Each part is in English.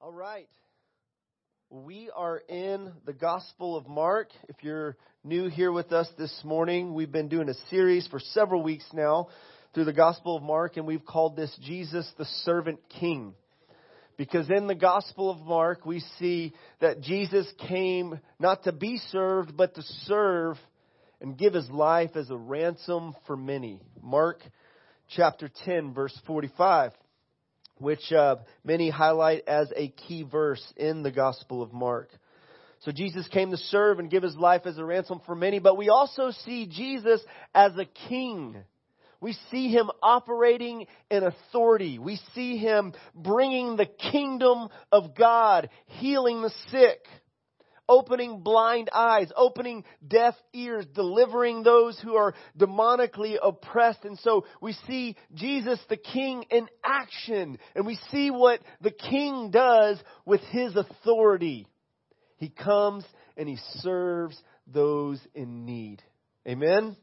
All right. We are in the Gospel of Mark. If you're new here with us this morning, we've been doing a series for several weeks now through the Gospel of Mark, and we've called this Jesus the Servant King. Because in the Gospel of Mark, we see that Jesus came not to be served, but to serve and give his life as a ransom for many. Mark chapter 10, verse 45 which uh, many highlight as a key verse in the Gospel of Mark. So Jesus came to serve and give his life as a ransom for many, but we also see Jesus as a king. We see him operating in authority. We see him bringing the kingdom of God, healing the sick, opening blind eyes, opening deaf ears, delivering those who are demonically oppressed. And so we see Jesus the King in action, and we see what the King does with his authority. He comes and he serves those in need. Amen?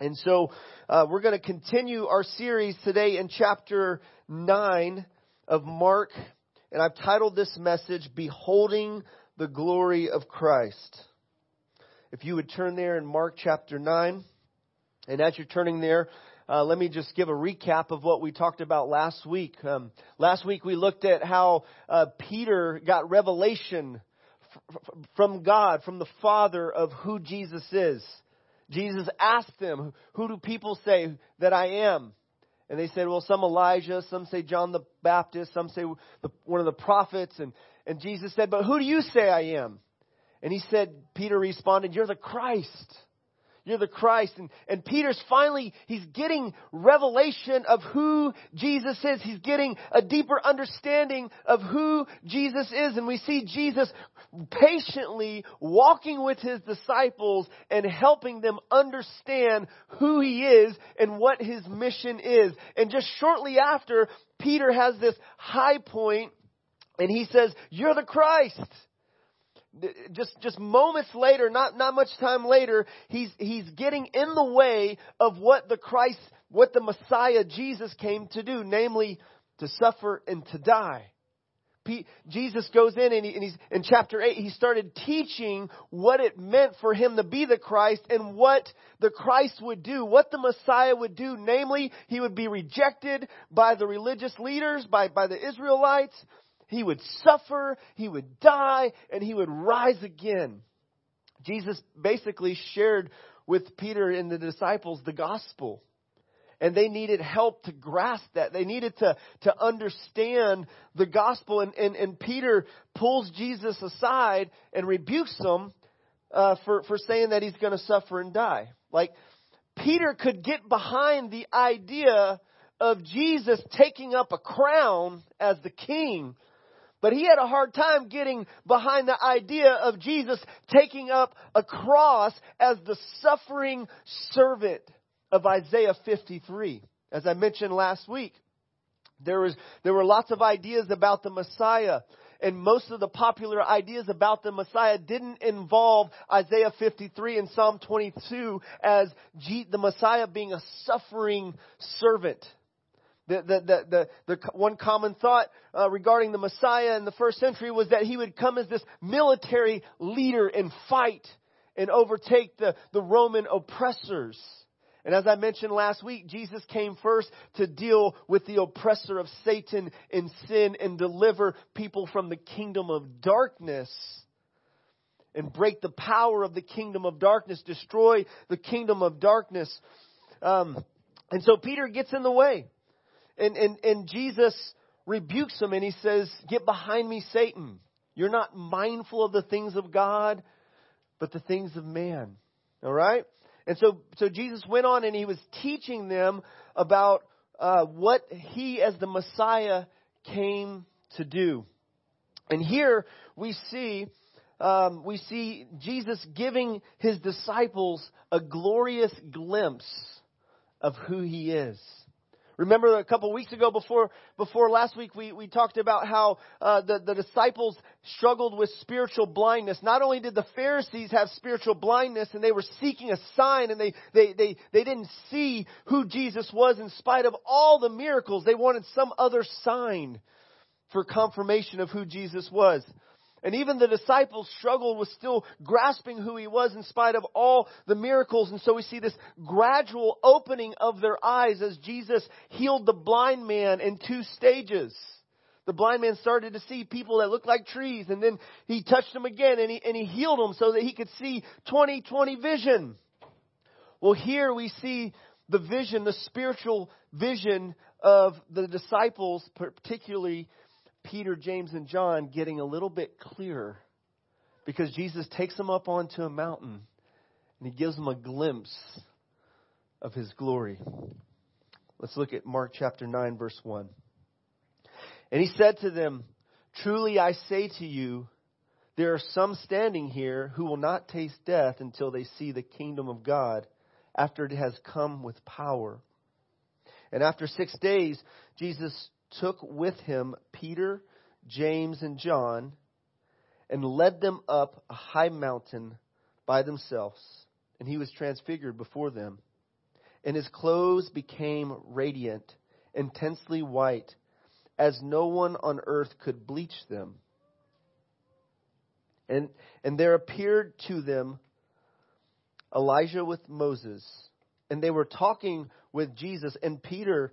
And so uh, we're going to continue our series today in chapter 9 of Mark. And I've titled this message, Beholding the glory of Christ. If you would turn there in Mark chapter 9, and as you're turning there, uh, let me just give a recap of what we talked about last week. Um, last week we looked at how uh, Peter got revelation f- from God, from the Father, of who Jesus is. Jesus asked them, Who do people say that I am? And they said, Well, some Elijah, some say John the Baptist, some say the, one of the prophets. And, and Jesus said, But who do you say I am? And he said, Peter responded, You're the Christ. You're the Christ. And, and Peter's finally, he's getting revelation of who Jesus is. He's getting a deeper understanding of who Jesus is. And we see Jesus patiently walking with his disciples and helping them understand who he is and what his mission is. And just shortly after, Peter has this high point and he says, You're the Christ. Just, just moments later, not, not much time later, he's, he's getting in the way of what the Christ, what the Messiah Jesus came to do, namely to suffer and to die. Jesus goes in and, he, and he's in chapter 8, he started teaching what it meant for him to be the Christ and what the Christ would do, what the Messiah would do. Namely, he would be rejected by the religious leaders, by, by the Israelites. He would suffer, he would die, and he would rise again. Jesus basically shared with Peter and the disciples the gospel. And they needed help to grasp that. They needed to, to understand the gospel. And, and, and Peter pulls Jesus aside and rebukes him uh, for, for saying that he's going to suffer and die. Like, Peter could get behind the idea of Jesus taking up a crown as the king but he had a hard time getting behind the idea of Jesus taking up a cross as the suffering servant of Isaiah 53. As I mentioned last week, there was, there were lots of ideas about the Messiah. And most of the popular ideas about the Messiah didn't involve Isaiah 53 and Psalm 22 as the Messiah being a suffering servant. The, the, the, the, one common thought uh, regarding the Messiah in the first century was that he would come as this military leader and fight and overtake the, the Roman oppressors. And as I mentioned last week, Jesus came first to deal with the oppressor of Satan and sin and deliver people from the kingdom of darkness and break the power of the kingdom of darkness, destroy the kingdom of darkness. Um, and so Peter gets in the way. And, and, and Jesus rebukes him and he says, Get behind me, Satan. You're not mindful of the things of God, but the things of man. All right? And so, so Jesus went on and he was teaching them about uh, what he, as the Messiah, came to do. And here we see um, we see Jesus giving his disciples a glorious glimpse of who he is. Remember a couple weeks ago before, before last week, we, we talked about how uh, the, the disciples struggled with spiritual blindness. Not only did the Pharisees have spiritual blindness and they were seeking a sign and they, they, they, they didn't see who Jesus was in spite of all the miracles, they wanted some other sign. for confirmation of who Jesus was. And even the disciples struggled with still grasping who he was in spite of all the miracles. And so we see this gradual opening of their eyes as Jesus healed the blind man in two stages. The blind man started to see people that looked like trees, and then he touched them again and he, and he healed them so that he could see 2020 vision. Well, here we see the vision, the spiritual vision of the disciples, particularly Peter, James, and John getting a little bit clearer because Jesus takes them up onto a mountain and he gives them a glimpse of his glory. Let's look at Mark chapter 9, verse 1. And he said to them, Truly I say to you, there are some standing here who will not taste death until they see the kingdom of God after it has come with power. And after six days, Jesus took with him Peter, James, and John and led them up a high mountain by themselves. And he was transfigured before them. And his clothes became radiant, intensely white, as no one on earth could bleach them. And, and there appeared to them Elijah with Moses. And they were talking with Jesus. And Peter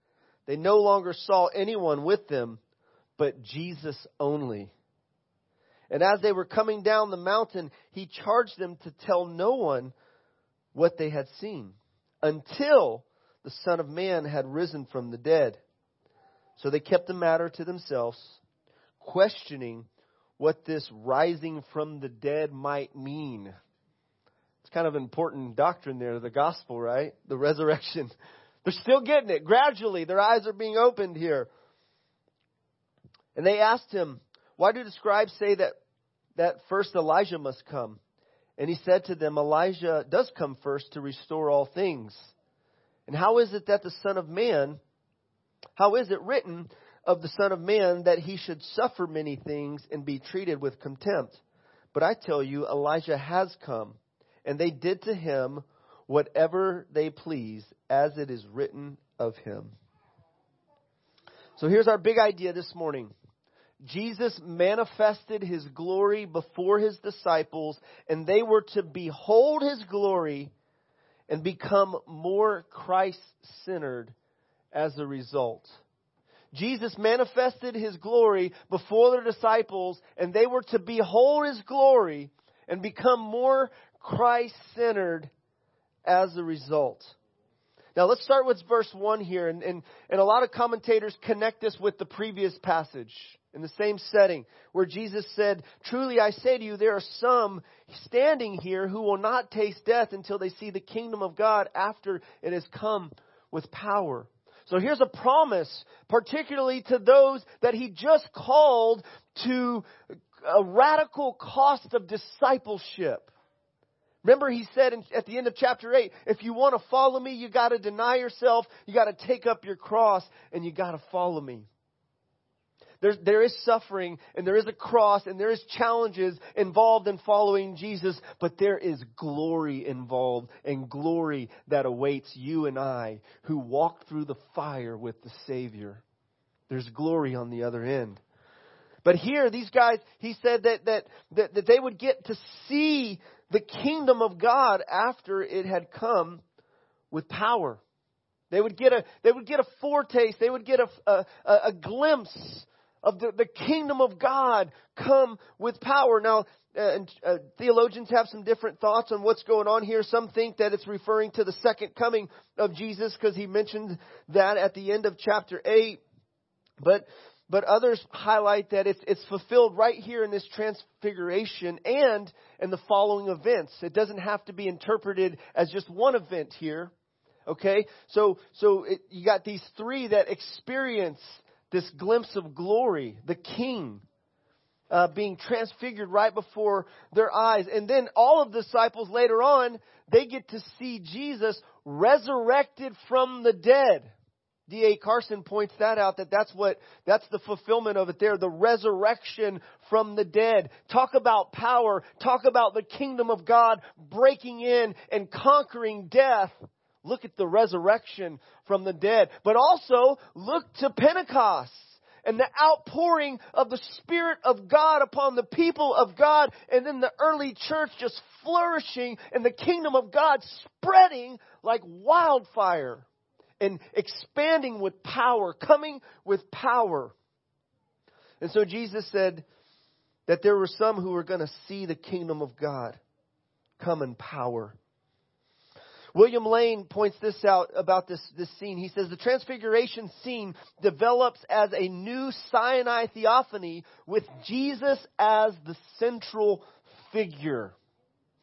they no longer saw anyone with them, but Jesus only. And as they were coming down the mountain, he charged them to tell no one what they had seen until the Son of Man had risen from the dead. So they kept the matter to themselves, questioning what this rising from the dead might mean. It's kind of an important doctrine there, the gospel, right? The resurrection. They're still getting it. Gradually, their eyes are being opened here. And they asked him, Why do the scribes say that, that first Elijah must come? And he said to them, Elijah does come first to restore all things. And how is it that the Son of Man, how is it written of the Son of Man that he should suffer many things and be treated with contempt? But I tell you, Elijah has come, and they did to him whatever they please, as it is written of him. So here's our big idea this morning. Jesus manifested his glory before his disciples, and they were to behold his glory and become more Christ centered as a result. Jesus manifested his glory before the disciples, and they were to behold his glory and become more Christ centered as a result. Now let's start with verse 1 here, and, and, and a lot of commentators connect this with the previous passage in the same setting where Jesus said, Truly I say to you, there are some standing here who will not taste death until they see the kingdom of God after it has come with power. So here's a promise, particularly to those that he just called to a radical cost of discipleship. Remember, he said in, at the end of chapter 8, if you want to follow me, you got to deny yourself, you got to take up your cross, and you got to follow me. There's, there is suffering and there is a cross and there is challenges involved in following Jesus, but there is glory involved and glory that awaits you and I who walk through the fire with the Savior. There's glory on the other end. But here, these guys, he said that, that, that, that they would get to see the kingdom of God after it had come with power. They would get a, they would get a foretaste, they would get a, a, a glimpse of the, the kingdom of God come with power. Now, uh, uh, theologians have some different thoughts on what's going on here. Some think that it's referring to the second coming of Jesus because he mentioned that at the end of chapter 8. But, but others highlight that it's, it's fulfilled right here in this transfiguration and in the following events. It doesn't have to be interpreted as just one event here. Okay? So, so it, you got these three that experience this glimpse of glory, the king. uh, being transfigured right before their eyes. And then all of the disciples later on, they get to see Jesus resurrected from the dead. D.A. Carson points that out that that's what, that's the fulfillment of it there, the resurrection from the dead. Talk about power. Talk about the kingdom of God breaking in and conquering death. Look at the resurrection from the dead. But also, look to Pentecost and the outpouring of the Spirit of God upon the people of God, and then the early church just flourishing and the kingdom of God spreading like wildfire and expanding with power, coming with power. And so Jesus said that there were some who were going to see the kingdom of God come in power. William Lane points this out about this, this scene. He says the transfiguration scene develops as a new Sinai theophany with Jesus as the central figure.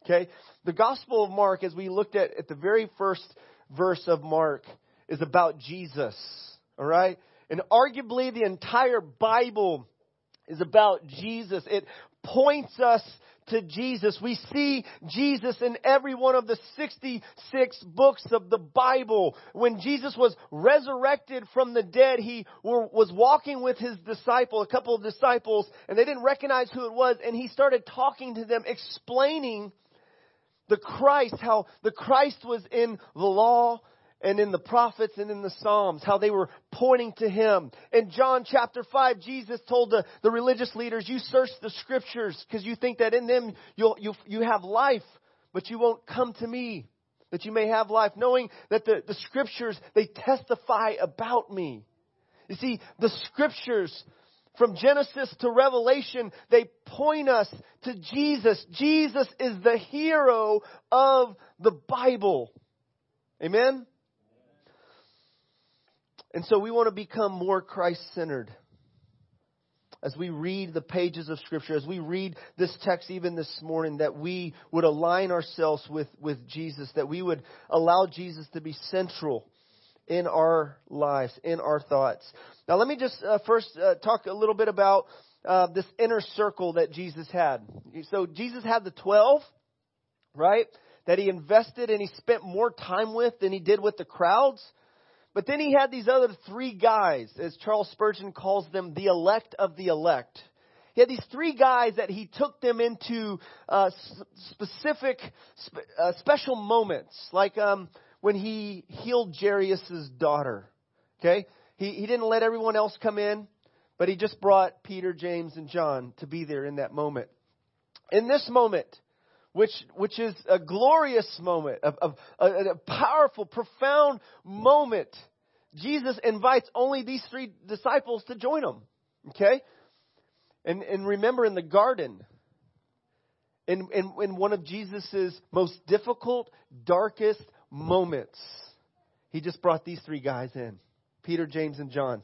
Okay? The Gospel of Mark, as we looked at at the very first verse of Mark, is about Jesus. All right? And arguably the entire Bible is about Jesus. It points us to Jesus. We see Jesus in every one of the 66 books of the Bible. When Jesus was resurrected from the dead, he was walking with his disciple, a couple of disciples, and they didn't recognize who it was, and he started talking to them, explaining the Christ, how the Christ was in the law, and in the prophets and in the Psalms, how they were pointing to Him. In John chapter 5, Jesus told the, the religious leaders, you search the scriptures because you think that in them you'll, you, you have life, but you won't come to me that you may have life, knowing that the, the scriptures, they testify about me. You see, the scriptures from Genesis to Revelation, they point us to Jesus. Jesus is the hero of the Bible. Amen? And so we want to become more Christ centered. As we read the pages of Scripture, as we read this text even this morning, that we would align ourselves with, with Jesus, that we would allow Jesus to be central in our lives, in our thoughts. Now, let me just uh, first uh, talk a little bit about uh, this inner circle that Jesus had. So, Jesus had the 12, right? That he invested and he spent more time with than he did with the crowds. But then he had these other three guys, as Charles Spurgeon calls them, the elect of the elect. He had these three guys that he took them into uh, specific, spe- uh, special moments, like um, when he healed Jairus' daughter. Okay, he he didn't let everyone else come in, but he just brought Peter, James, and John to be there in that moment. In this moment, which, which is a glorious moment, a, a, a, powerful, profound moment. Jesus invites only these three disciples to join him. Okay? And, and remember in the garden, in, in, in one of Jesus' most difficult, darkest moments, he just brought these three guys in Peter, James, and John.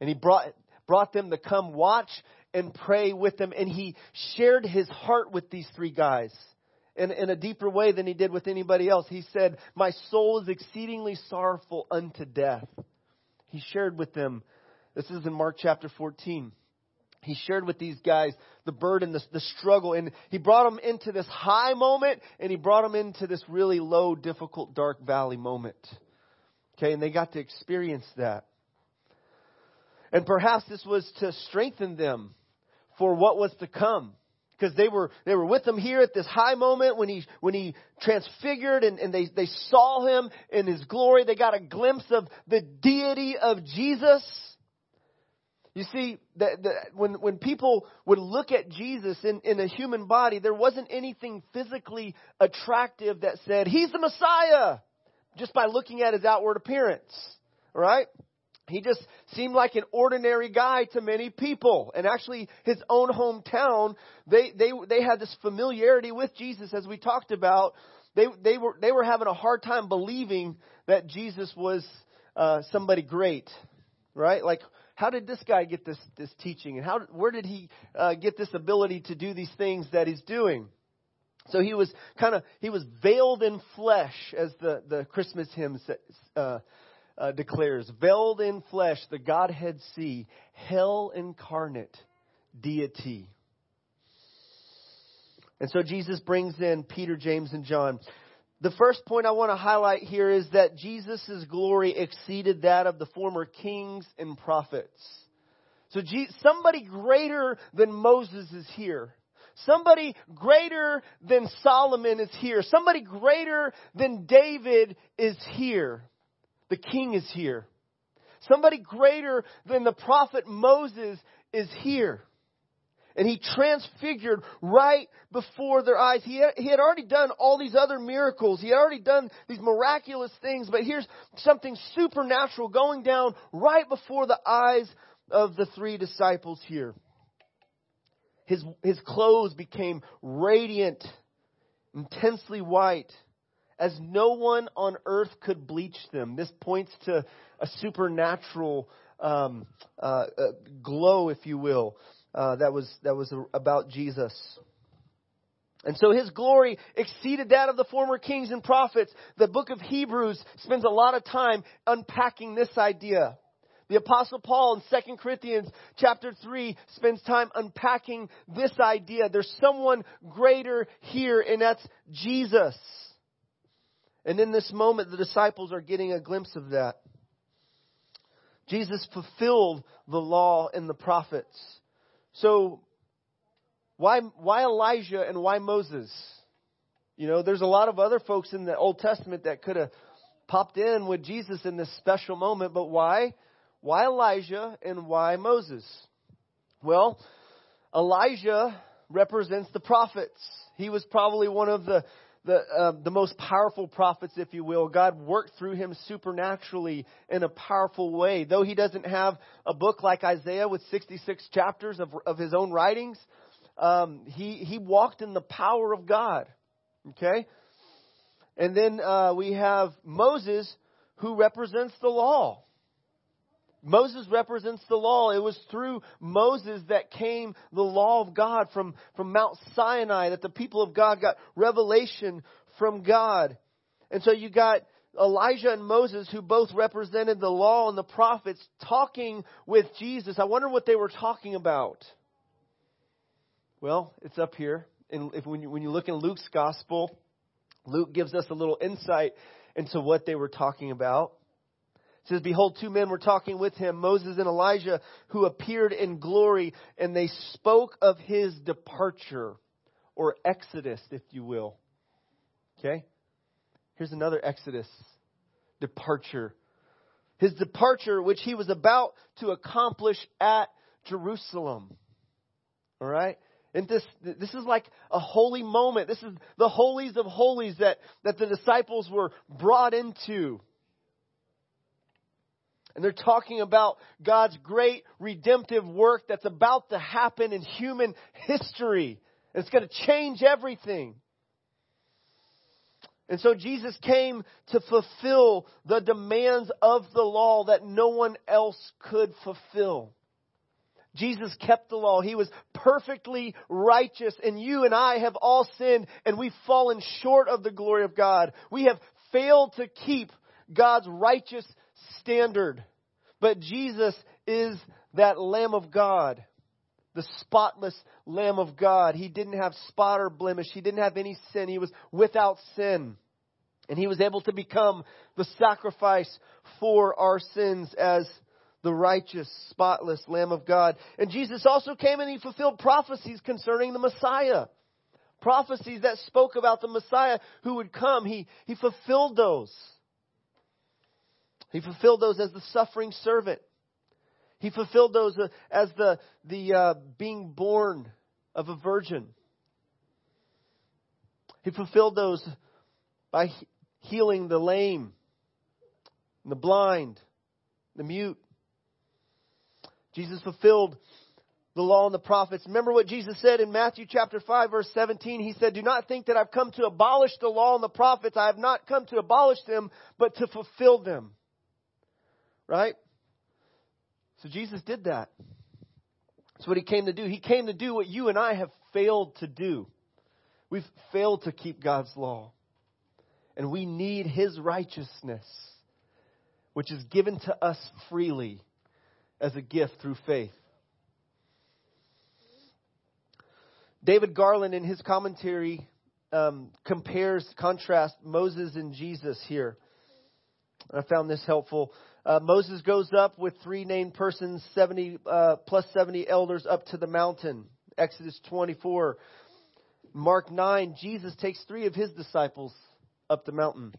And he brought, brought them to come watch and pray with them. And he shared his heart with these three guys in, in a deeper way than he did with anybody else. He said, My soul is exceedingly sorrowful unto death. He shared with them, this is in Mark chapter 14. He shared with these guys the burden, the, the struggle, and he brought them into this high moment, and he brought them into this really low, difficult, dark valley moment. Okay, and they got to experience that. And perhaps this was to strengthen them for what was to come because they were they were with him here at this high moment when he when he transfigured and, and they, they saw him in his glory. They got a glimpse of the deity of Jesus. You see, that, that when when people would look at Jesus in, in a human body, there wasn't anything physically attractive that said, He's the Messiah, just by looking at his outward appearance. Right? He just seemed like an ordinary guy to many people. And actually, his own hometown, they, they, they had this familiarity with Jesus, as we talked about. They, they, were, they were having a hard time believing that Jesus was uh, somebody great, right? Like, how did this guy get this, this teaching? And how, where did he uh, get this ability to do these things that he's doing? So he was kind of, he was veiled in flesh, as the, the Christmas hymn. Uh, uh, declares, veiled in flesh, the Godhead see, hell incarnate, deity. And so Jesus brings in Peter, James, and John. The first point I want to highlight here is that Jesus' glory exceeded that of the former kings and prophets. So somebody greater than Moses is here. Somebody greater than Solomon is here. Somebody greater than David is here. The king is here. Somebody greater than the prophet Moses is here. And he transfigured right before their eyes. He had, he had already done all these other miracles. He had already done these miraculous things, but here's something supernatural going down right before the eyes of the three disciples here. His, his clothes became radiant, intensely white, as no one on earth could bleach them. This points to a supernatural um, uh, uh, glow, if you will, uh, that was that was about Jesus. And so his glory exceeded that of the former kings and prophets. The book of Hebrews spends a lot of time unpacking this idea. The apostle Paul in 2 Corinthians chapter 3 spends time unpacking this idea. There's someone greater here and that's Jesus. And in this moment, the disciples are getting a glimpse of that. Jesus fulfilled the law and the prophets. So, why, why Elijah and why Moses? You know, there's a lot of other folks in the Old Testament that could have popped in with Jesus in this special moment, but why? Why Elijah and why Moses? Well, Elijah represents the prophets. He was probably one of the the, uh, the most powerful prophets, if you will. God worked through him supernaturally in a powerful way. Though he doesn't have a book like Isaiah with 66 chapters of, of his own writings, um, he, he walked in the power of God. Okay? And then uh, we have Moses, who represents the law. Moses represents the law. It was through Moses that came the law of God from, from Mount Sinai, that the people of God got revelation from God. And so you got Elijah and Moses, who both represented the law and the prophets, talking with Jesus. I wonder what they were talking about. Well, it's up here. And if when you, when you look in Luke's gospel, Luke gives us a little insight into what they were talking about. It says, Behold, two men were talking with him, Moses and Elijah, who appeared in glory, and they spoke of his departure, or exodus, if you will. Okay? Here's another exodus departure. His departure, which he was about to accomplish at Jerusalem. All right? And this, this is like a holy moment. This is the holies of holies that, that the disciples were brought into. And they're talking about God's great redemptive work that's about to happen in human history. It's going to change everything. And so Jesus came to fulfill the demands of the law that no one else could fulfill. Jesus kept the law. He was perfectly righteous, and you and I have all sinned, and we've fallen short of the glory of God. We have failed to keep God's righteous standard. But Jesus is that Lamb of God, the spotless Lamb of God. He didn't have spot or blemish. He didn't have any sin. He was without sin. And he was able to become the sacrifice for our sins as the righteous, spotless Lamb of God. And Jesus also came and he fulfilled prophecies concerning the Messiah. Prophecies that spoke about the Messiah who would come. He, he fulfilled those. He fulfilled those as the suffering servant. He fulfilled those uh, as the, the uh, being born of a virgin. He fulfilled those by healing the lame, the blind, the mute. Jesus fulfilled the law and the prophets. Remember what Jesus said in Matthew chapter 5 verse 17? He said, Do not think that I've come to abolish the law and the prophets. I have not come to abolish them, but to fulfill them. Right? So Jesus did that. That's what he came to do. He came to do what you and I have failed to do. We've failed to keep God's law. And we need his righteousness, which is given to us freely as a gift through faith. David Garland, in his commentary, um, compares, contrasts Moses and Jesus here. I found this helpful. Uh, Moses goes up with three named persons, 70 uh, plus 70 elders up to the mountain. Exodus 24. Mark 9, Jesus takes three of his disciples up the mountain.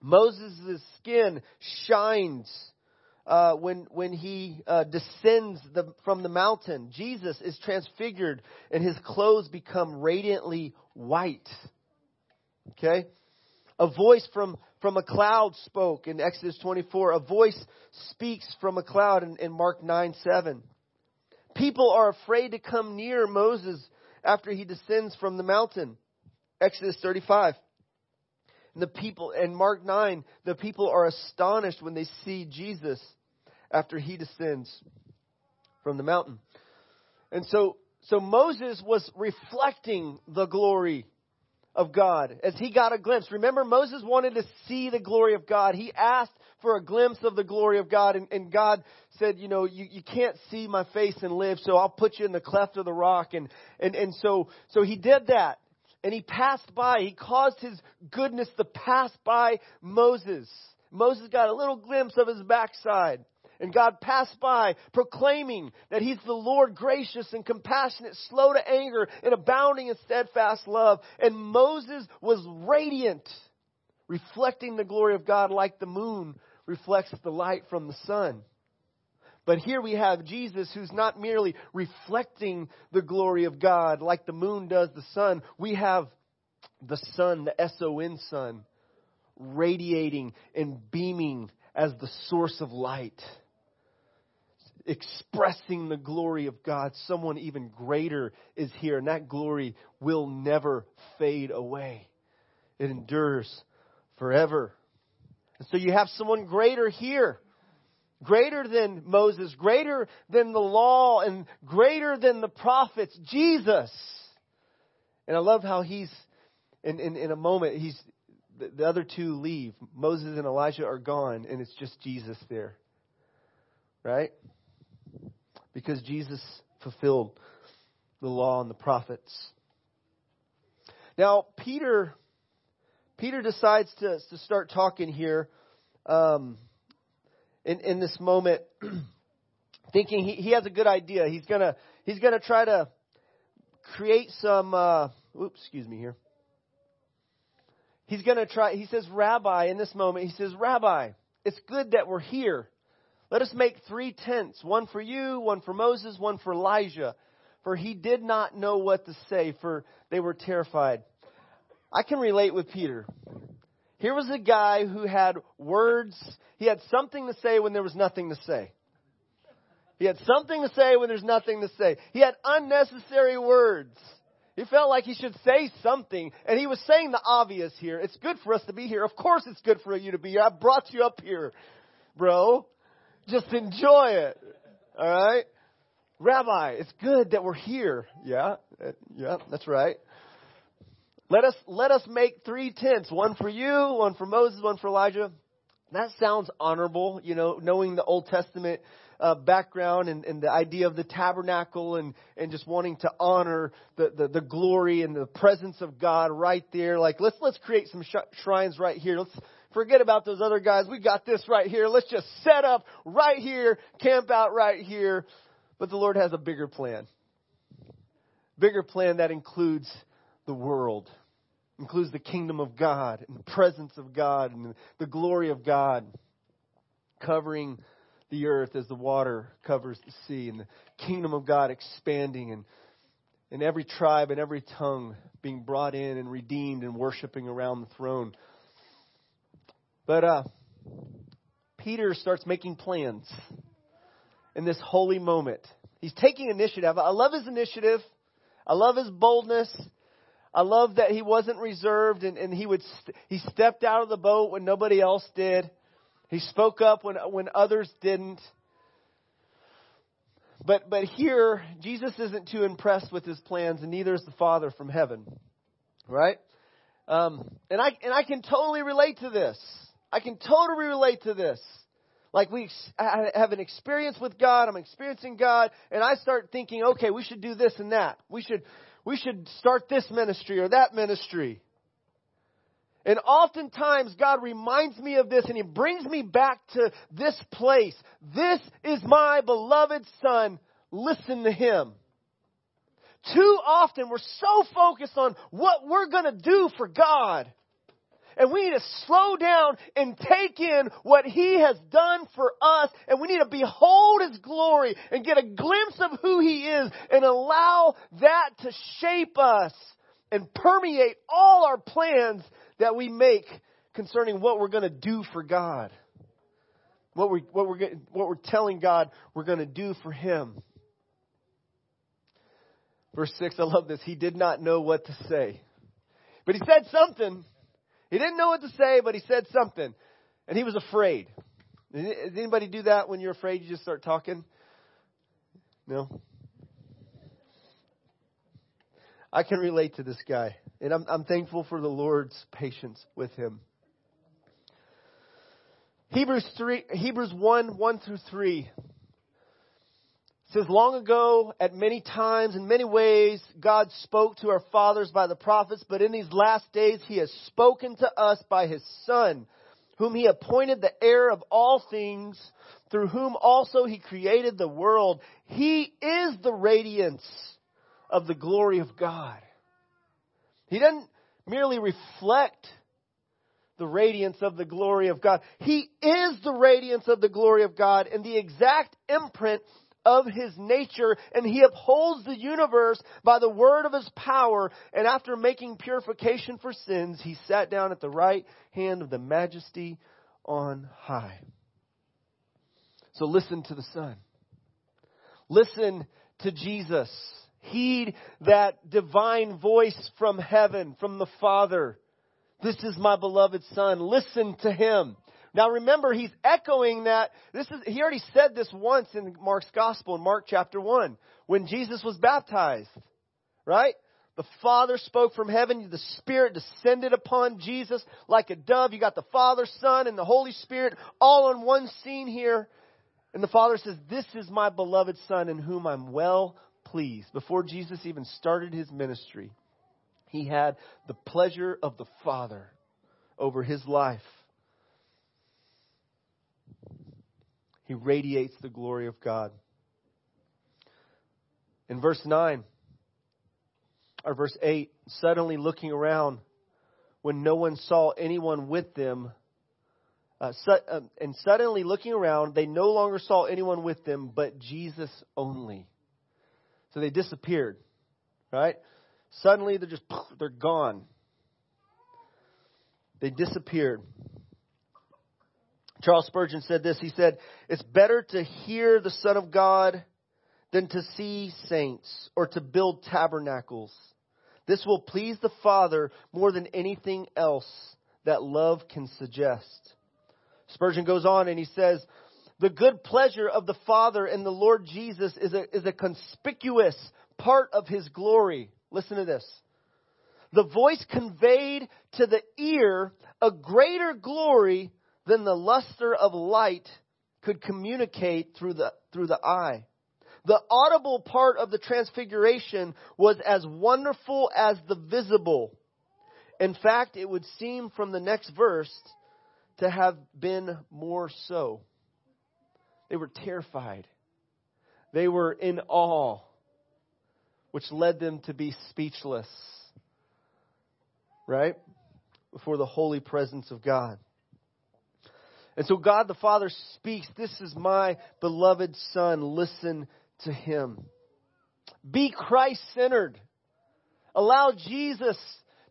Moses' skin shines uh, when when he uh, descends the, from the mountain. Jesus is transfigured, and his clothes become radiantly white. Okay, a voice from from a cloud spoke in Exodus 24. A voice speaks from a cloud in, in Mark 9 7. People are afraid to come near Moses after he descends from the mountain. Exodus 35. And the people, in Mark 9, the people are astonished when they see Jesus after he descends from the mountain. And so, so Moses was reflecting the glory of God as he got a glimpse. Remember, Moses wanted to see the glory of God. He asked for a glimpse of the glory of God, and, and God said, You know, you, you can't see my face and live, so I'll put you in the cleft of the rock. And, and, and so, so he did that and he passed by. He caused his goodness to pass by Moses. Moses got a little glimpse of his backside. And God passed by, proclaiming that He's the Lord gracious and compassionate, slow to anger, and abounding in steadfast love. And Moses was radiant, reflecting the glory of God like the moon reflects the light from the sun. But here we have Jesus who's not merely reflecting the glory of God like the moon does the sun. We have the sun, the S O N sun, radiating and beaming as the source of light, expressing the glory of God. Someone even greater is here, and that glory will never fade away. It endures forever. And so you have someone greater here greater than Moses, greater than the law, and greater than the prophets, Jesus. And I love how he's, in, in, in a moment, he's, the, the other two leave. Moses and Elijah are gone, and it's just Jesus there. Right? Because Jesus fulfilled the law and the prophets. Now, Peter, Peter decides to, to start talking here. Um, in, in this moment thinking he, he has a good idea. He's gonna he's gonna try to create some uh, oops, excuse me here. He's gonna try he says, Rabbi, in this moment, he says, Rabbi, it's good that we're here. Let us make three tents, one for you, one for Moses, one for Elijah. For he did not know what to say, for they were terrified. I can relate with Peter. Here was a guy who had words. He had something to say when there was nothing to say. He had something to say when there's nothing to say. He had unnecessary words. He felt like he should say something, and he was saying the obvious here. It's good for us to be here. Of course it's good for you to be here. I brought you up here, bro. Just enjoy it. Alright? Rabbi, it's good that we're here. Yeah, yeah, that's right. Let us, let us make three tents, one for you, one for Moses, one for Elijah. That sounds honorable, you know, knowing the Old Testament uh, background and, and the idea of the tabernacle and, and just wanting to honor the, the, the glory and the presence of God right there. Like, let's, let's create some sh- shrines right here. Let's forget about those other guys. We got this right here. Let's just set up right here, camp out right here. But the Lord has a bigger plan. Bigger plan that includes the world. includes the kingdom of God and the presence of God and the glory of God covering the earth as the water covers the sea and the kingdom of God expanding and and every tribe and every tongue being brought in and redeemed and worshiping around the throne. But uh, Peter starts making plans in this holy moment. He's taking initiative. I love his initiative. I love his boldness. I love that he wasn't reserved and, and he would st- he stepped out of the boat when nobody else did. He spoke up when when others didn't. But but here Jesus isn't too impressed with his plans, and neither is the Father from heaven, right? Um, and I and I can totally relate to this. I can totally relate to this. Like we I have an experience with God, I'm experiencing God, and I start thinking, okay, we should do this and that. We should we should start this ministry or that ministry. And oftentimes God reminds me of this and He brings me back to this place. This is my beloved Son. Listen to Him. Too often we're so focused on what we're going to do for God. And we need to slow down and take in what He has done for us. And we need to behold His glory and get a glimpse of who He is and allow that to shape us and permeate all our plans that we make concerning what we're going to do for God. What we're, what we're, what we're telling God we're going to do for Him. Verse 6, I love this. He did not know what to say. But he said something. He didn't know what to say, but he said something. And he was afraid. Does anybody do that when you're afraid? You just start talking? No? I can relate to this guy. And I'm, I'm thankful for the Lord's patience with him. Hebrews 3, Hebrews 1, 1 through 3 says, Long ago, at many times, in many ways, God spoke to our fathers by the prophets, but in these last days, He has spoken to us by His Son, whom He appointed the heir of all things, through whom also He created the world. He is the radiance of the glory of God. He doesn't merely reflect the radiance of the glory of God. He is the radiance of the glory of God and the exact imprint of his nature, and he upholds the universe by the word of his power. And after making purification for sins, he sat down at the right hand of the majesty on high. So listen to the Son. Listen to Jesus. Heed that divine voice from heaven, from the Father. This is my beloved Son. Listen to him. Now remember, he's echoing that. This is, he already said this once in Mark's gospel in Mark chapter 1 when Jesus was baptized. Right? The Father spoke from heaven. The Spirit descended upon Jesus like a dove. You got the Father, Son, and the Holy Spirit all on one scene here. And the Father says, This is my beloved Son in whom I'm well pleased. Before Jesus even started his ministry, he had the pleasure of the Father over his life. He radiates the glory of God. In verse 9, or verse 8, suddenly looking around when no one saw anyone with them, uh, su- uh, and suddenly looking around, they no longer saw anyone with them but Jesus only. So they disappeared, right? Suddenly they're just, they're gone. They disappeared. Charles Spurgeon said this. He said, It's better to hear the Son of God than to see saints or to build tabernacles. This will please the Father more than anything else that love can suggest. Spurgeon goes on and he says, The good pleasure of the Father and the Lord Jesus is a, is a conspicuous part of his glory. Listen to this. The voice conveyed to the ear a greater glory than the luster of light could communicate through the, through the eye. The audible part of the transfiguration was as wonderful as the visible. In fact, it would seem from the next verse to have been more so. They were terrified. They were in awe, which led them to be speechless, right? Before the holy presence of God. And so God the Father speaks, This is my beloved Son. Listen to him. Be Christ centered. Allow Jesus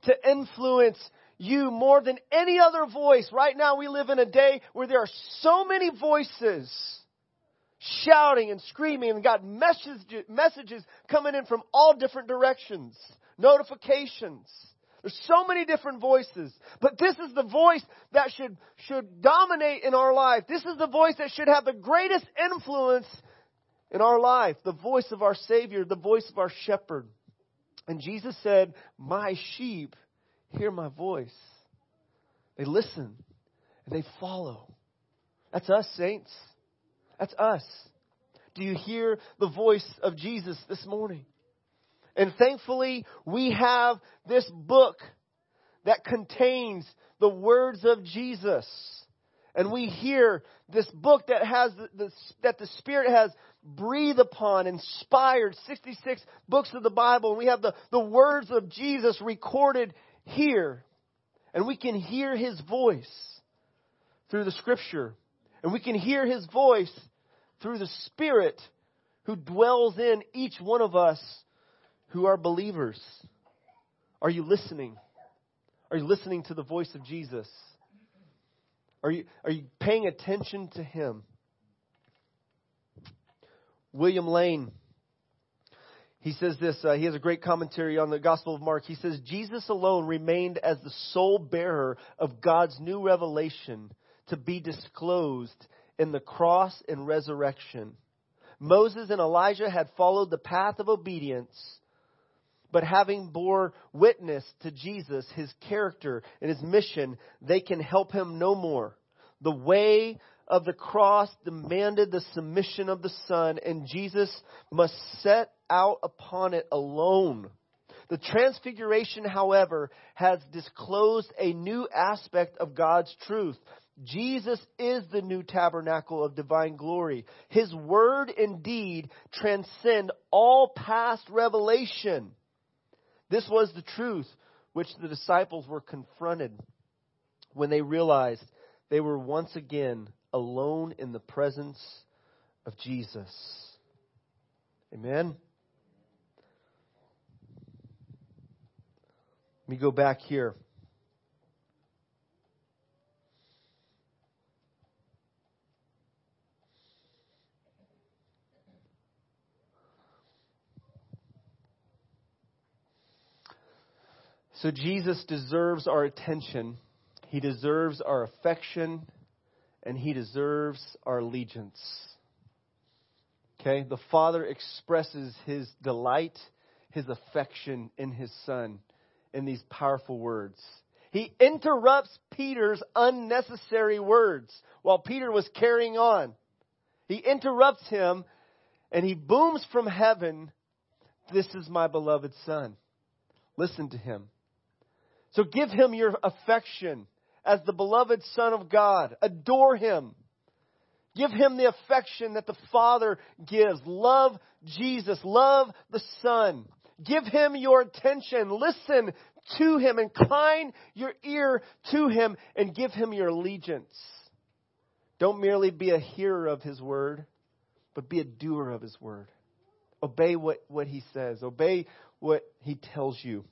to influence you more than any other voice. Right now, we live in a day where there are so many voices shouting and screaming, and got messages, messages coming in from all different directions, notifications. There's so many different voices, but this is the voice that should, should dominate in our life. This is the voice that should have the greatest influence in our life. The voice of our Savior, the voice of our shepherd. And Jesus said, My sheep hear my voice. They listen and they follow. That's us, saints. That's us. Do you hear the voice of Jesus this morning? And thankfully, we have this book that contains the words of Jesus. And we hear this book that has the, the, that the Spirit has breathed upon, inspired 66 books of the Bible. And we have the, the words of Jesus recorded here. And we can hear his voice through the scripture. And we can hear his voice through the Spirit who dwells in each one of us who are believers. Are you listening? Are you listening to the voice of Jesus? Are you, are you paying attention to him? William Lane, he says this, uh, he has a great commentary on the Gospel of Mark. He says, Jesus alone remained as the sole bearer of God's new revelation to be disclosed in the cross and resurrection. Moses and Elijah had followed the path of obedience, but having bore witness to Jesus, his character, and his mission, they can help him no more. The way of the cross demanded the submission of the Son, and Jesus must set out upon it alone. The transfiguration, however, has disclosed a new aspect of God's truth. Jesus is the new tabernacle of divine glory. His word and deed transcend all past revelation. This was the truth which the disciples were confronted when they realized they were once again alone in the presence of Jesus. Amen. Let me go back here. So Jesus deserves our attention, He deserves our affection, and He deserves our allegiance. Okay? The Father expresses His delight, His affection in His Son in these powerful words. He interrupts Peter's unnecessary words while Peter was carrying on. He interrupts him and he booms from heaven, This is my beloved Son. Listen to him. So give him your affection as the beloved Son of God. Adore him. Give him the affection that the Father gives. Love Jesus. Love the Son. Give him your attention. Listen to him. Incline your ear to him and give him your allegiance. Don't merely be a hearer of his word, but be a doer of his word. Obey what, what he says. Obey what he tells you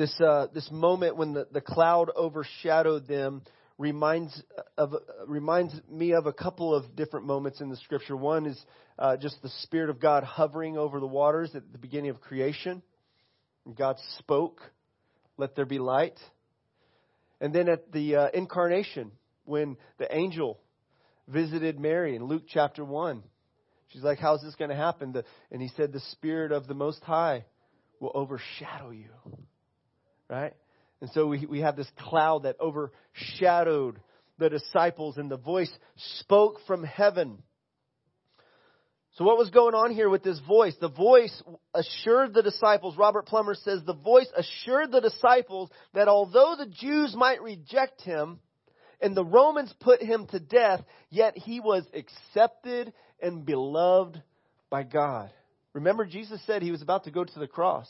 this, uh, this moment when the, the cloud overshadowed them reminds, of, reminds me of a couple of different moments in the scripture. One is uh, just the Spirit of God hovering over the waters at the beginning of creation. God spoke, let there be light. And then at the uh, incarnation, when the angel visited Mary in Luke chapter 1, she's like, How's this going to happen? The, and he said, The Spirit of the Most High will overshadow you right? And so we, we have this cloud that overshadowed the disciples, and the voice spoke from heaven. So, what was going on here with this voice? The voice assured the disciples, Robert Plummer says, the voice assured the disciples that although the Jews might reject him and the Romans put him to death, yet he was accepted and beloved by God. Remember, Jesus said he was about to go to the cross.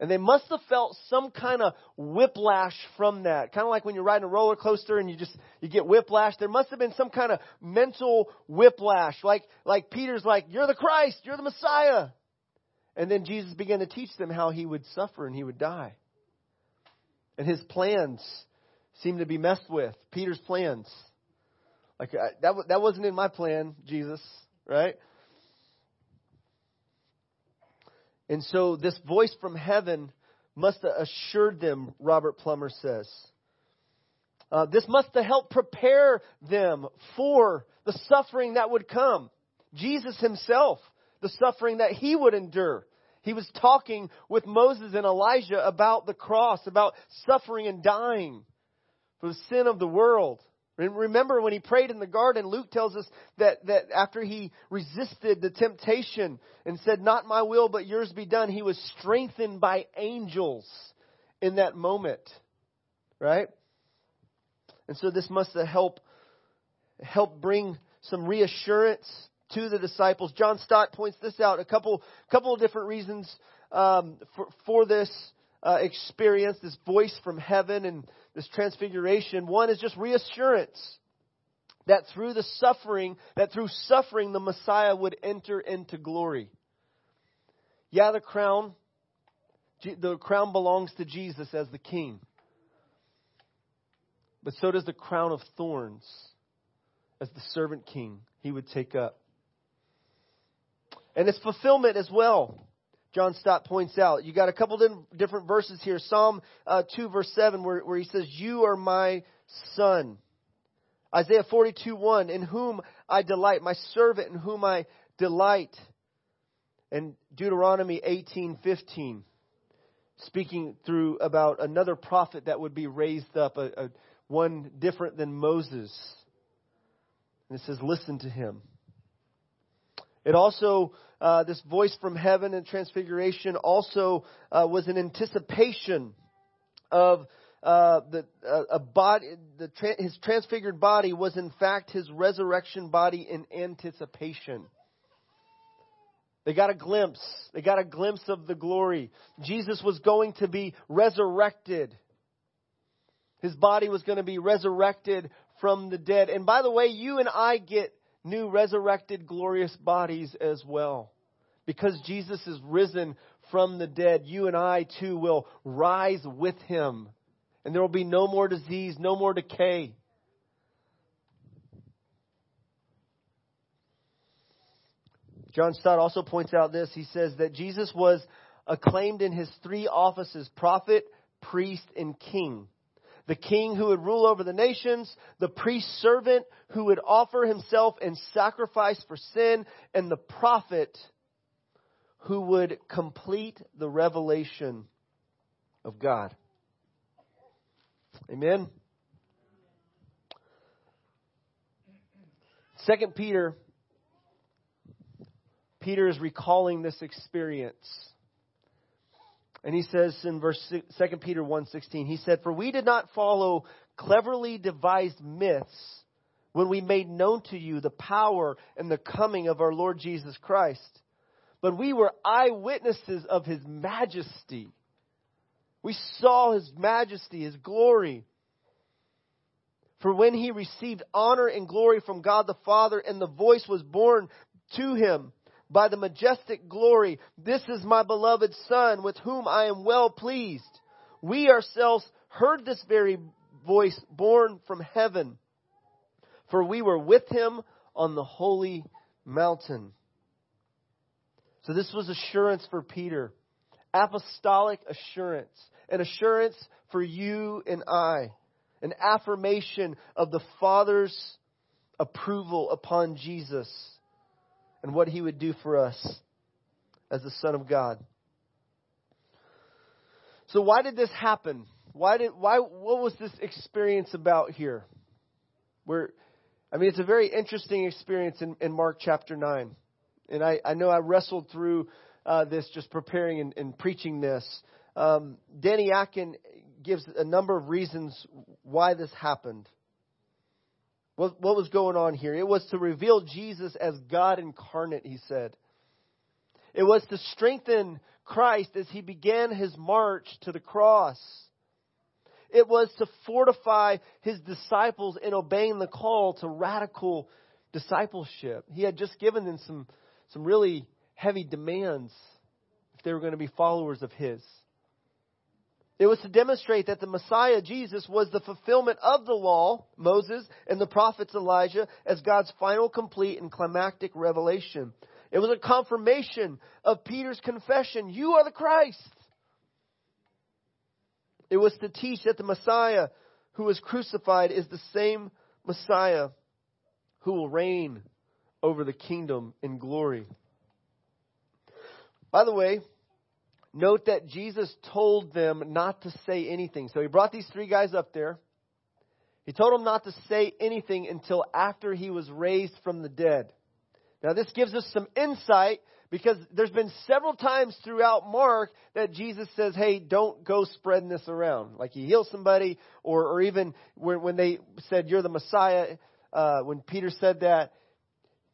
And they must have felt some kind of whiplash from that. Kind of like when you're riding a roller coaster and you just, you get whiplash. There must have been some kind of mental whiplash. Like, like Peter's like, you're the Christ, you're the Messiah. And then Jesus began to teach them how he would suffer and he would die. And his plans seemed to be messed with. Peter's plans. Like, uh, that, that wasn't in my plan, Jesus, right? And so this voice from heaven must have assured them, Robert Plummer says. Uh, this must have helped prepare them for the suffering that would come. Jesus himself, the suffering that he would endure. He was talking with Moses and Elijah about the cross, about suffering and dying for the sin of the world. Remember when he prayed in the garden, Luke tells us that, that after he resisted the temptation and said, Not my will, but yours be done, he was strengthened by angels in that moment. Right? And so this must help help bring some reassurance to the disciples. John Stott points this out a couple couple of different reasons um, for for this uh, experience, this voice from heaven and this transfiguration. One is just reassurance that through the suffering, that through suffering the Messiah would enter into glory. Yeah, the crown, the crown belongs to Jesus as the king. But so does the crown of thorns as the servant king he would take up. And its fulfillment as well. John Stott points out. You got a couple different verses here. Psalm uh, 2, verse 7, where, where he says, You are my son. Isaiah 42, 1, in whom I delight, my servant in whom I delight. And Deuteronomy 18, 15, speaking through about another prophet that would be raised up, a, a one different than Moses. And it says, Listen to him. It also, uh, this voice from heaven and transfiguration also uh, was an anticipation of uh, the uh, a body. The tra- his transfigured body was in fact his resurrection body in anticipation. They got a glimpse. They got a glimpse of the glory. Jesus was going to be resurrected. His body was going to be resurrected from the dead. And by the way, you and I get new resurrected glorious bodies as well. Because Jesus is risen from the dead, you and I too will rise with him. And there will be no more disease, no more decay. John Stott also points out this. He says that Jesus was acclaimed in his three offices prophet, priest, and king the king who would rule over the nations, the priest servant who would offer himself in sacrifice for sin, and the prophet who would complete the revelation of God. Amen. Second Peter Peter is recalling this experience. And he says in verse 2 Peter 1:16, he said, "For we did not follow cleverly devised myths when we made known to you the power and the coming of our Lord Jesus Christ, but we were eyewitnesses of his majesty. We saw his majesty, his glory. For when he received honor and glory from God the Father, and the voice was borne to him, by the majestic glory, This is my beloved Son, with whom I am well pleased. We ourselves heard this very voice born from heaven, for we were with him on the holy mountain. So this was assurance for Peter, apostolic assurance, an assurance for you and I, an affirmation of the Father's approval upon Jesus and what he would do for us as the Son of God. So why did this happen? Why did why what was this experience about here? Where I mean it's a very interesting experience in, in Mark chapter nine. And I, I know I wrestled through uh, this just preparing and, and preaching this. Um, Danny Akin gives a number of reasons why this happened. What, what was going on here? It was to reveal Jesus as God incarnate, he said. It was to strengthen Christ as he began his march to the cross. It was to fortify his disciples in obeying the call to radical discipleship. He had just given them some, some really heavy demands if they were going to be followers of his. It was to demonstrate that the Messiah, Jesus, was the fulfillment of the law, Moses, and the prophets Elijah as God's final, complete, and climactic revelation. It was a confirmation of Peter's confession You are the Christ. It was to teach that the Messiah who was crucified is the same Messiah who will reign over the kingdom in glory. By the way, Note that Jesus told them not to say anything. So he brought these three guys up there. He told them not to say anything until after he was raised from the dead. Now, this gives us some insight because there's been several times throughout Mark that Jesus says, hey, don't go spreading this around. Like he heals somebody, or, or even when, when they said, you're the Messiah, uh, when Peter said that,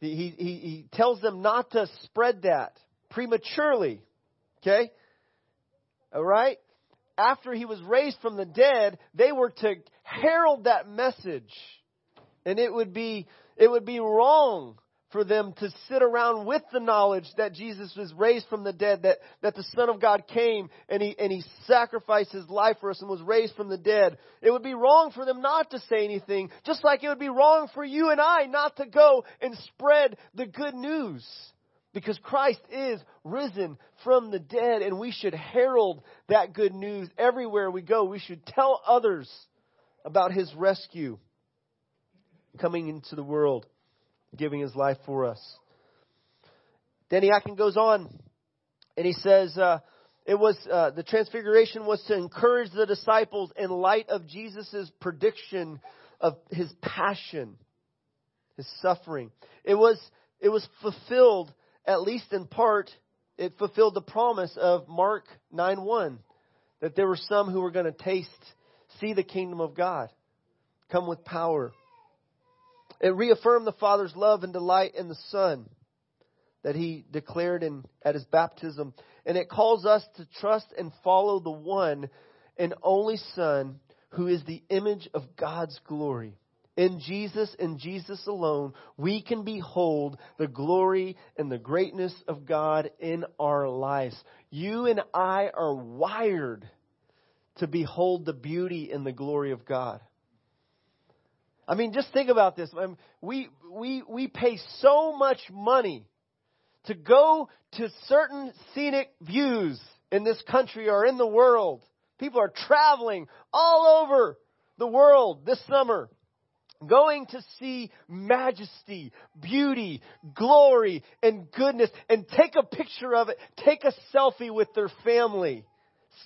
he, he, he tells them not to spread that prematurely. Okay? All right? After he was raised from the dead, they were to herald that message. And it would be, it would be wrong for them to sit around with the knowledge that Jesus was raised from the dead, that, that the Son of God came and he, and he sacrificed his life for us and was raised from the dead. It would be wrong for them not to say anything, just like it would be wrong for you and I not to go and spread the good news. Because Christ is risen from the dead and we should herald that good news everywhere we go. We should tell others about his rescue coming into the world giving his life for us. Danny Akin goes on and he says, uh, it was uh, the transfiguration was to encourage the disciples in light of Jesus' prediction of his passion, his suffering. It was it was fulfilled at least in part. It fulfilled the promise of Mark nine one that there were some who were going to taste, see the kingdom of God, come with power. It reaffirmed the Father's love and delight in the Son that he declared in, at his baptism. And it calls us to trust and follow the one and only Son who is the image of God's glory. In Jesus and Jesus alone, we can behold the glory and the greatness of God in our lives. You and I are wired to behold the beauty and the glory of God. I mean, just think about this. We, we, we pay so much money to go to certain scenic views in this country or in the world. People are traveling all over the world this summer, going to see majesty, beauty, glory, and goodness, and take a picture of it, take a selfie with their family.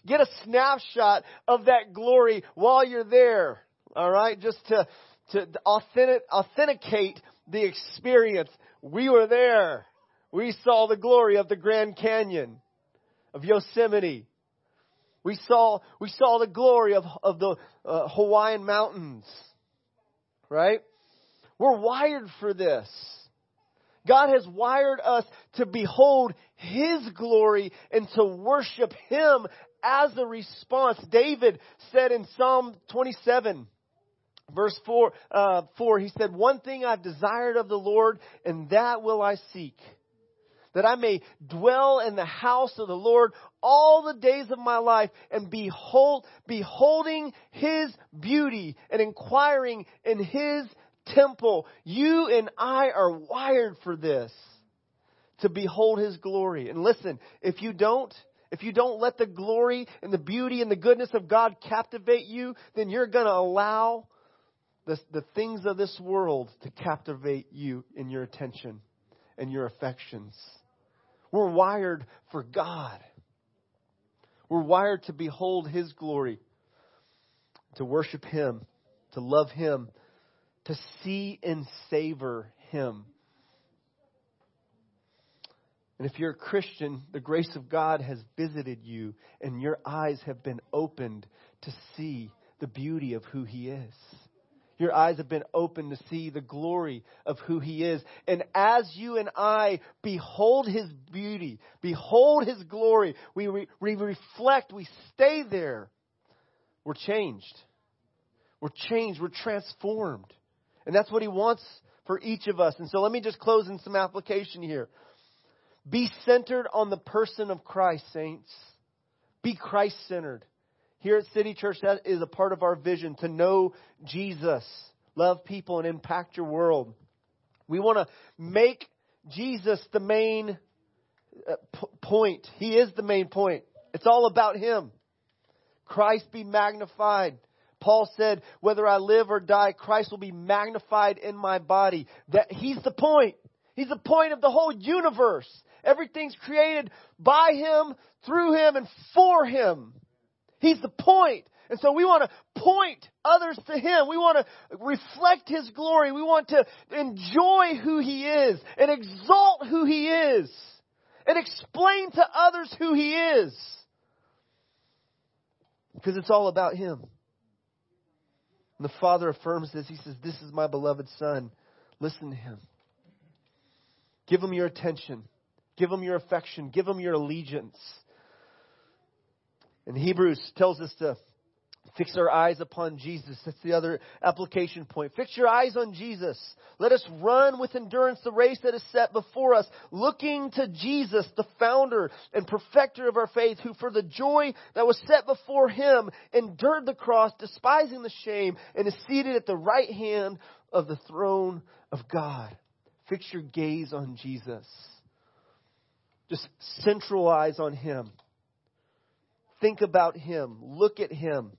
Get a snapshot of that glory while you're there. All right, just to to authentic, authenticate the experience. We were there. We saw the glory of the Grand Canyon, of Yosemite. We saw, we saw the glory of, of the uh, Hawaiian mountains. Right? We're wired for this. God has wired us to behold His glory and to worship Him as a response. David said in Psalm 27, Verse 4, uh, 4, he said, One thing I've desired of the Lord, and that will I seek, that I may dwell in the house of the Lord all the days of my life, and behold, beholding his beauty and inquiring in his temple. You and I are wired for this, to behold his glory. And listen, if you don't, if you don't let the glory and the beauty and the goodness of God captivate you, then you're going to allow the, the things of this world to captivate you in your attention and your affections. We're wired for God. We're wired to behold His glory, to worship Him, to love Him, to see and savor Him. And if you're a Christian, the grace of God has visited you and your eyes have been opened to see the beauty of who He is. Your eyes have been opened to see the glory of who He is. And as you and I behold His beauty, behold His glory, we, re- we reflect, we stay there, we're changed. We're changed, we're transformed. And that's what He wants for each of us. And so let me just close in some application here. Be centered on the person of Christ, saints. Be Christ centered. Here at City Church, that is a part of our vision to know Jesus, love people, and impact your world. We want to make Jesus the main uh, point. He is the main point. It's all about Him. Christ be magnified. Paul said, whether I live or die, Christ will be magnified in my body. That He's the point. He's the point of the whole universe. Everything's created by Him, through Him, and for Him. He's the point. And so we want to point others to Him. We want to reflect His glory. We want to enjoy who He is and exalt who He is and explain to others who He is. Because it's all about Him. And the Father affirms this. He says, This is my beloved Son. Listen to Him. Give Him your attention. Give Him your affection. Give Him your allegiance. And Hebrews tells us to fix our eyes upon Jesus. That's the other application point. Fix your eyes on Jesus. Let us run with endurance the race that is set before us, looking to Jesus, the founder and perfecter of our faith, who for the joy that was set before him endured the cross, despising the shame, and is seated at the right hand of the throne of God. Fix your gaze on Jesus. Just centralize on him. Think about Him. Look at Him.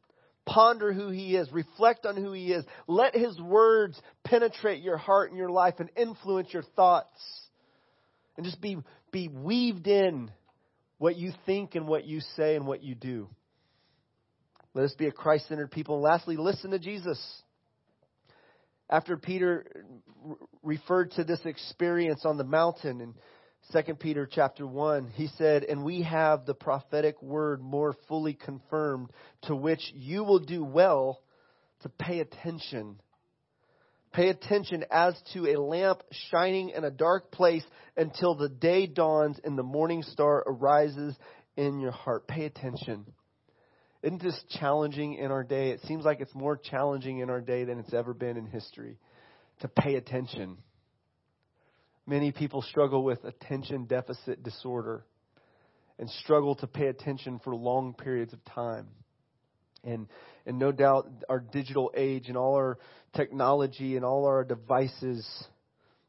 Ponder who He is. Reflect on who He is. Let His words penetrate your heart and your life and influence your thoughts. And just be, be weaved in what you think and what you say and what you do. Let us be a Christ centered people. And lastly, listen to Jesus. After Peter referred to this experience on the mountain and 2 Peter chapter 1, he said, And we have the prophetic word more fully confirmed, to which you will do well to pay attention. Pay attention as to a lamp shining in a dark place until the day dawns and the morning star arises in your heart. Pay attention. Isn't this challenging in our day? It seems like it's more challenging in our day than it's ever been in history to pay attention. Many people struggle with attention deficit disorder and struggle to pay attention for long periods of time. And, and no doubt our digital age and all our technology and all our devices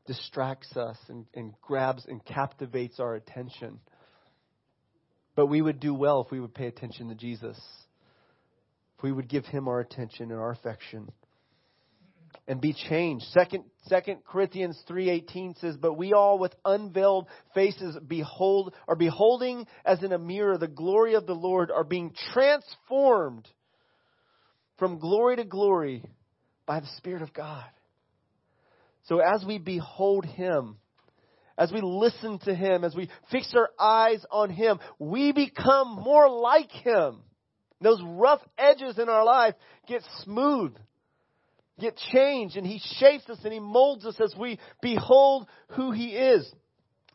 distracts us and, and grabs and captivates our attention. But we would do well if we would pay attention to Jesus. If we would give him our attention and our affection and be changed. Second, Second Corinthians 3:18 says, "But we all with unveiled faces behold are beholding as in a mirror the glory of the Lord are being transformed from glory to glory by the Spirit of God." So as we behold him, as we listen to him, as we fix our eyes on him, we become more like him. Those rough edges in our life get smooth get changed and He shapes us and He molds us as we behold who He is.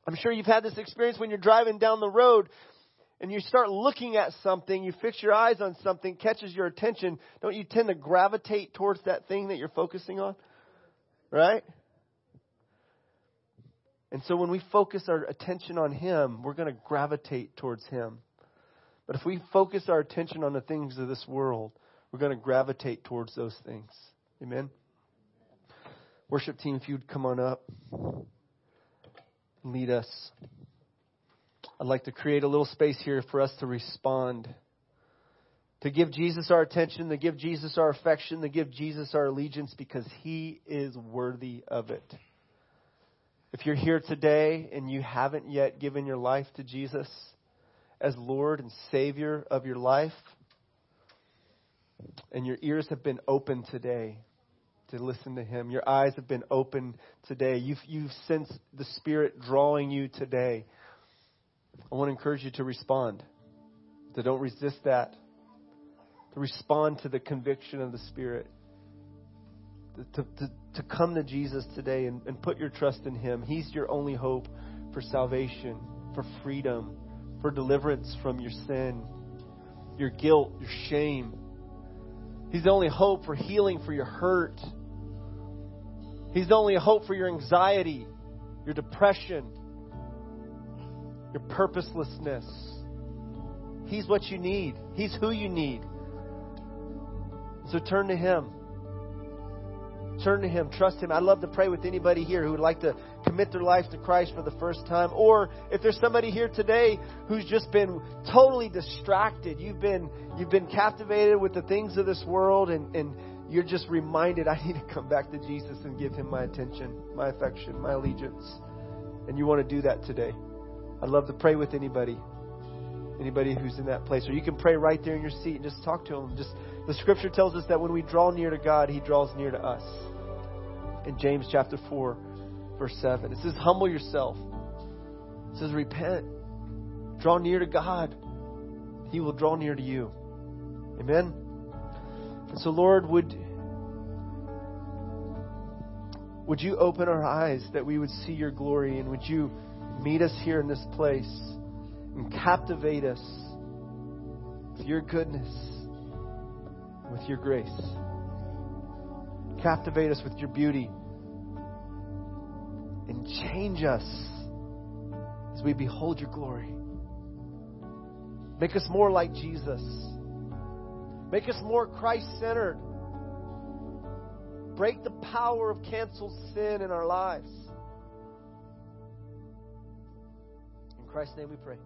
I'm sure you've had this experience when you're driving down the road and you start looking at something, you fix your eyes on something, catches your attention. Don't you tend to gravitate towards that thing that you're focusing on? Right? And so when we focus our attention on Him, we're going to gravitate towards Him. But if we focus our attention on the things of this world, we're going to gravitate towards those things. Amen. Worship team, if you'd come on up, lead us. I'd like to create a little space here for us to respond, to give Jesus our attention, to give Jesus our affection, to give Jesus our allegiance because he is worthy of it. If you're here today and you haven't yet given your life to Jesus as Lord and Savior of your life, and your ears have been open today to listen to Him. Your eyes have been open today. You've, you've sensed the Spirit drawing you today. I want to encourage you to respond. To don't resist that. To respond to the conviction of the Spirit. To, to, to come to Jesus today and, and put your trust in Him. He's your only hope for salvation, for freedom, for deliverance from your sin, your guilt, your shame He's the only hope for healing for your hurt. He's the only hope for your anxiety, your depression, your purposelessness. He's what you need. He's who you need. So turn to Him. Turn to Him. Trust Him. I'd love to pray with anybody here who would like to commit their life to Christ for the first time. Or if there's somebody here today who's just been totally distracted, you've been, you've been captivated with the things of this world and, and you're just reminded, I need to come back to Jesus and give Him my attention, my affection, my allegiance. And you want to do that today. I'd love to pray with anybody. Anybody who's in that place. Or you can pray right there in your seat and just talk to him. Just The scripture tells us that when we draw near to God, He draws near to us. In James chapter 4, verse 7, it says, Humble yourself. It says, Repent. Draw near to God. He will draw near to you. Amen. And so, Lord, would would you open our eyes that we would see your glory and would you meet us here in this place and captivate us with your goodness, with your grace. Captivate us with your beauty and change us as we behold your glory. Make us more like Jesus. Make us more Christ centered. Break the power of canceled sin in our lives. In Christ's name we pray.